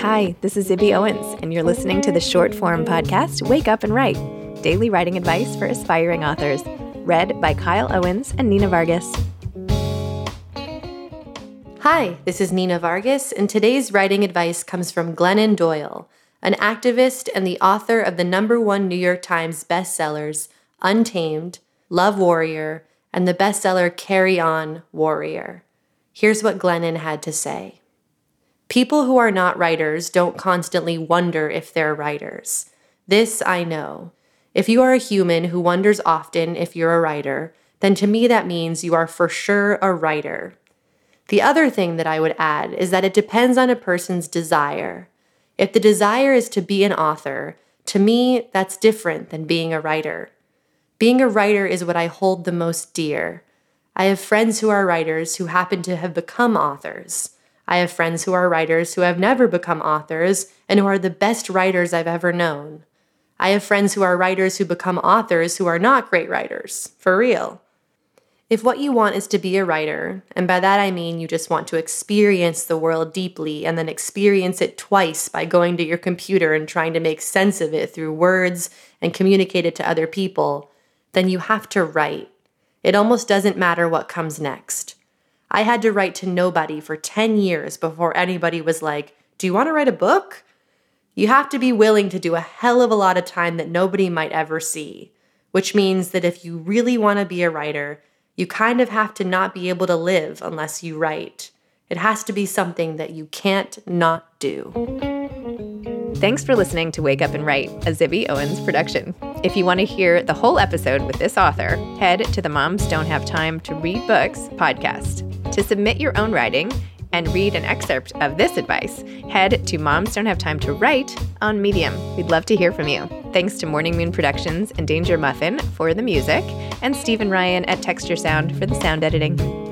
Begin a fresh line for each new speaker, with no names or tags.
Hi, this is Zibby Owens, and you're listening to the short form podcast Wake Up and Write daily writing advice for aspiring authors, read by Kyle Owens and Nina Vargas.
Hi, this is Nina Vargas, and today's writing advice comes from Glennon Doyle, an activist and the author of the number one New York Times bestsellers, Untamed, Love Warrior, and the bestseller Carry On Warrior. Here's what Glennon had to say People who are not writers don't constantly wonder if they're writers. This I know. If you are a human who wonders often if you're a writer, then to me that means you are for sure a writer. The other thing that I would add is that it depends on a person's desire. If the desire is to be an author, to me, that's different than being a writer. Being a writer is what I hold the most dear. I have friends who are writers who happen to have become authors. I have friends who are writers who have never become authors and who are the best writers I've ever known. I have friends who are writers who become authors who are not great writers, for real. If what you want is to be a writer, and by that I mean you just want to experience the world deeply and then experience it twice by going to your computer and trying to make sense of it through words and communicate it to other people, then you have to write. It almost doesn't matter what comes next. I had to write to nobody for 10 years before anybody was like, Do you want to write a book? You have to be willing to do a hell of a lot of time that nobody might ever see, which means that if you really want to be a writer, you kind of have to not be able to live unless you write. It has to be something that you can't not do.
Thanks for listening to Wake Up and Write, a Zibby Owens production. If you want to hear the whole episode with this author, head to the Moms Don't Have Time to Read Books podcast. To submit your own writing and read an excerpt of this advice, head to Moms Don't Have Time to Write on Medium. We'd love to hear from you. Thanks to Morning Moon Productions and Danger Muffin for the music, and Stephen Ryan at Texture Sound for the sound editing.